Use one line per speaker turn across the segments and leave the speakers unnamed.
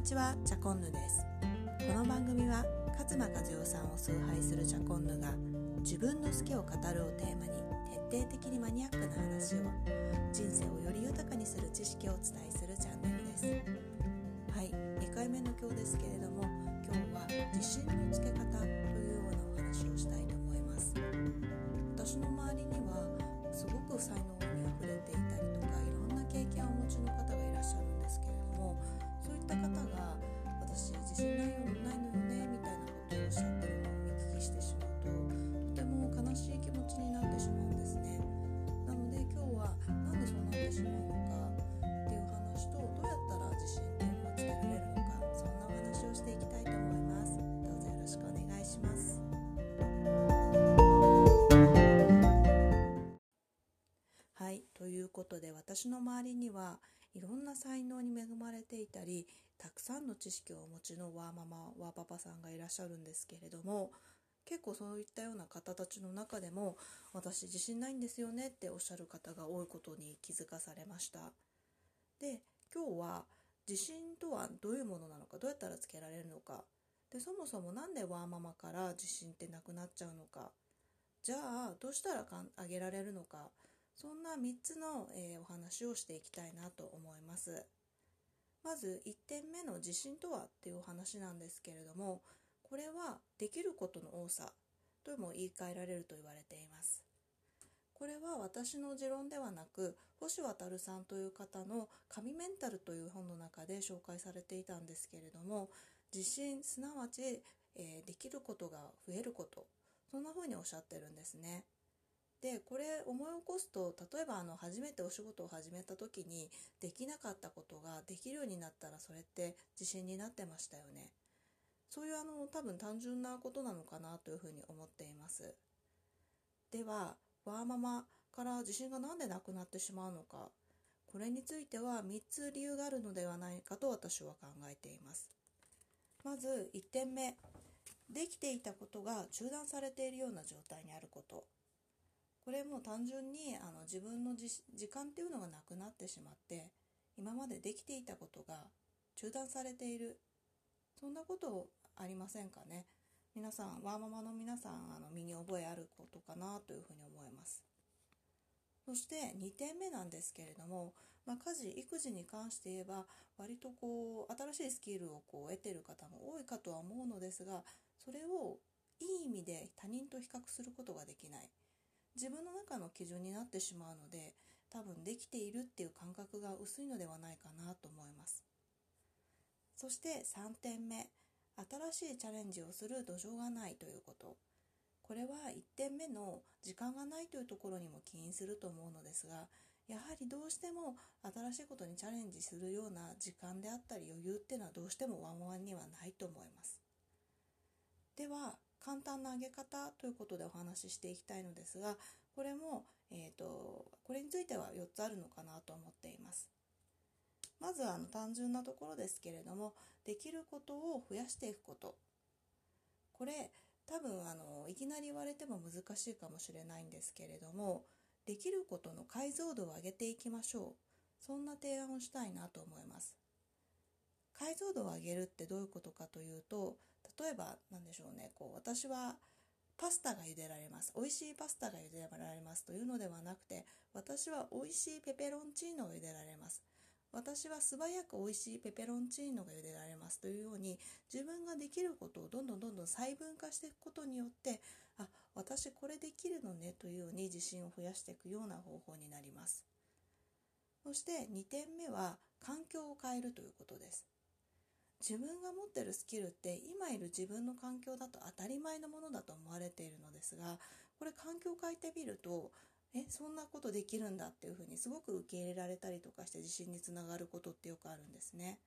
にちはチャコンヌです。この番組は勝間和代さんを崇拝するチャコンヌが自分の好きを語るをテーマに徹底的にマニアックな話を人生をより豊かにする知識をお伝えするチャンネルです。はい2回目の今日ですけれども今日は自信のつけ方というようなお話をしたいと思います。私の周りにはことで私の周りにはいろんな才能に恵まれていたりたくさんの知識をお持ちのワーママワーパパさんがいらっしゃるんですけれども結構そういったような方たちの中でも私自信ないんですよねっておっしゃる方が多いことに気づかされました。で今日は自信とはどういうものなのかどうやったらつけられるのか。でそもそも何でワーママから自信ってなくなっちゃうのか。じゃあどうしたらあげられるのか。そんな3つの、えーお話をしていきたいなと思いますまず1点目の自信とはっていうお話なんですけれどもこれはできることの多さとも言い換えられると言われていますこれは私の持論ではなく星渡さんという方の「神メンタル」という本の中で紹介されていたんですけれども自信すなわち、えーできることが増えることそんな風におっしゃってるんですね。でこれ思い起こすと例えばあの初めてお仕事を始めた時にできなかったことができるようになったらそれって自信になってましたよね。そういうあの多分単純なことなのかなというふうに思っています。ではワーママから自信が何でなくなってしまうのかこれについては3つ理由があるのではないかと私は考えています。まず1点目できていたことが中断されているような状態にあることこれも単純にあの自分のじ時間っていうのがなくなってしまって今までできていたことが中断されている。そんなことありませんかね。皆さんワーママの皆さんあの身に覚えあることかなというふうに思います。そして2点目なんですけれども、まあ、家事育児に関して言えば割とこう新しいスキルをこう得てる方も多いかとは思うのですがそれをいい意味で他人と比較することができない。自分の中の基準になってしまうので多分できているっていう感覚が薄いのではないかなと思います。そして3点目。新しいチャレンジをする土壌がないということ。これは1点目の時間がないというところにも起因すると思うのですがやはりどうしても新しいことにチャレンジするような時間であったり余裕っていうのはどうしてもワンワンにはないと思います。では簡単な上げ方ということでお話ししていきたいのですがこれも、えー、とこれについては4つあるのかなと思っています。まずはあの単純なところですけれどもできることを増やしていくこと。これ多分あのいきなり言われても難しいかもしれないんですけれどもできることの解像度を上げていきましょう。そんな提案をしたいなと思います。解像度を上げるってどういうことかというと例えば何でしょうね。こう私はパスタが茹でられます。美味しいパスタが茹でられますというのではなくて私は美味しいペペロンチーノが茹でられます。私は素早く美味しいペペロンチーノが茹でられます。というように自分ができることをどんどんどんどん細分化していくことによってあ私これできるのね。というように自信を増やしていくような方法になります。そして2点目は環境を変えるということです。自分が持ってるスキルって今いる自分の環境だと当たり前のものだと思われているのですがこれ環境を変えてみるとえそんなことできるんだっていうふうにすごく受け入れられたりとかして自信につながることってよくあるんですね。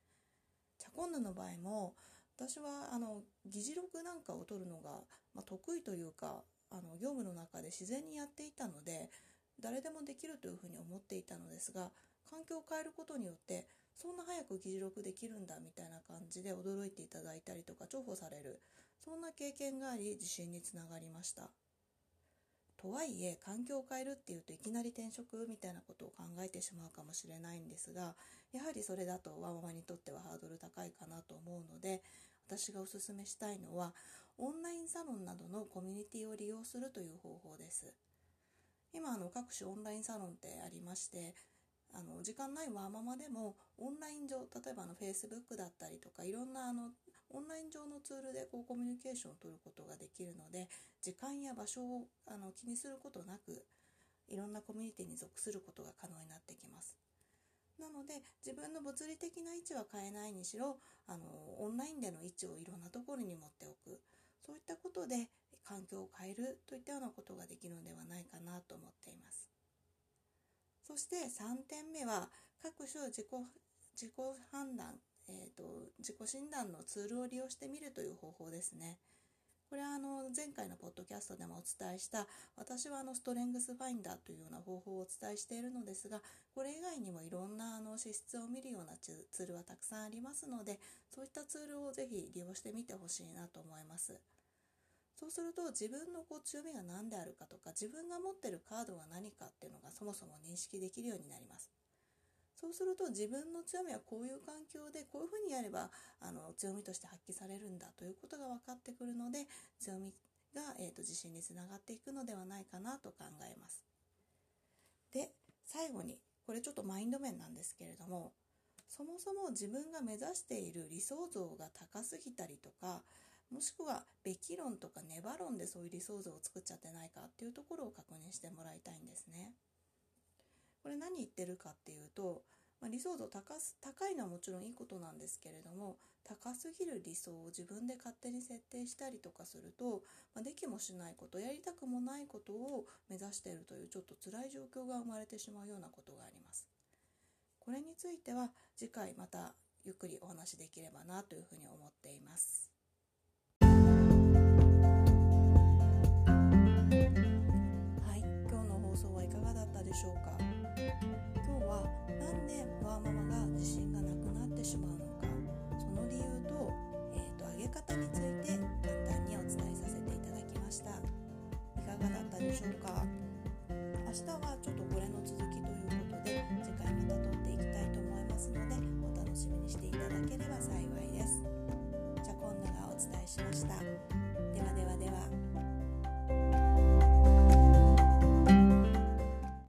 チャコンヌの場合も私はあの議事録なんかを取るのが、まあ、得意というかあの業務の中で自然にやっていたので誰でもできるというふうに思っていたのですが環境を変えることによってそんな早く議事録できるんだみたいな感じで驚いていただいたりとか重宝されるそんな経験があり自信につながりました。とはいえ環境を変えるっていうといきなり転職みたいなことを考えてしまうかもしれないんですがやはりそれだとワママにとってはハードル高いかなと思うので私がおすすめしたいのはオンラインサロンなどのコミュニティを利用するという方法です。今あの各種オンラインサロンってありましてあの時間ないワーママでもオンライン上例えばあの Facebook だったりとかいろんなあのオンライン上のツールでこうコミュニケーションを取ることができるので時間や場所をあの気にすることなくいろんなコミュニティに属することが可能になってきます。なので自分の物理的な位置は変えないにしろあのオンラインでの位置をいろんなところに持っておくそういったことで環境を変えるといったようなことができるのではないかなと思っています。そして3点目は各種自己自己判断、えーと、自己診断のツールを利用してみるという方法ですね。これはあの前回のポッドキャストでもお伝えした私はあのストレングスファインダーというような方法をお伝えしているのですがこれ以外にもいろんなあの資質を見るようなツールはたくさんありますのでそういったツールをぜひ利用してみてほしいなと思います。そうすると自分のこう強みが何であるかとか自分が持ってるカードが何かっていうのがそもそも認識できるようになります。そうすると自分の強みはこういう環境でこういうふうにやればあの強みとして発揮されるんだということが分かってくるので強みが、えーと、自信につながっていくのではないかなと考えます。で最後にこれちょっとマインド面なんですけれどもそもそも自分が目指している理想像が高すぎたりとかもしくはべき論とか粘論でそういう理想像を作っちゃってないかっていうところを確認してもらいたいんですね。これ何言ってるかっていうと、まあ、理想像高す高いのはもちろんいいことなんですけれども高すぎる理想を自分で勝手に設定したりとかすると、まあ、できもしないことやりたくもないことを目指しているというちょっと辛い状況が生まれてしまうようなことがあります。これについては次回またゆっくりお話しできればなというふうに思っています。でしょうか？今日は何でワーママが自信がなくなってしまうのか？その理由と,、えーと、上げ方について簡単にお伝えさせていただきました。いかがだったでしょうか？明日はちょっとこれの続きということで次回また撮っていきたいと思いますのでお楽しみにしていただければ幸いです。じゃあ今度がお伝えしました。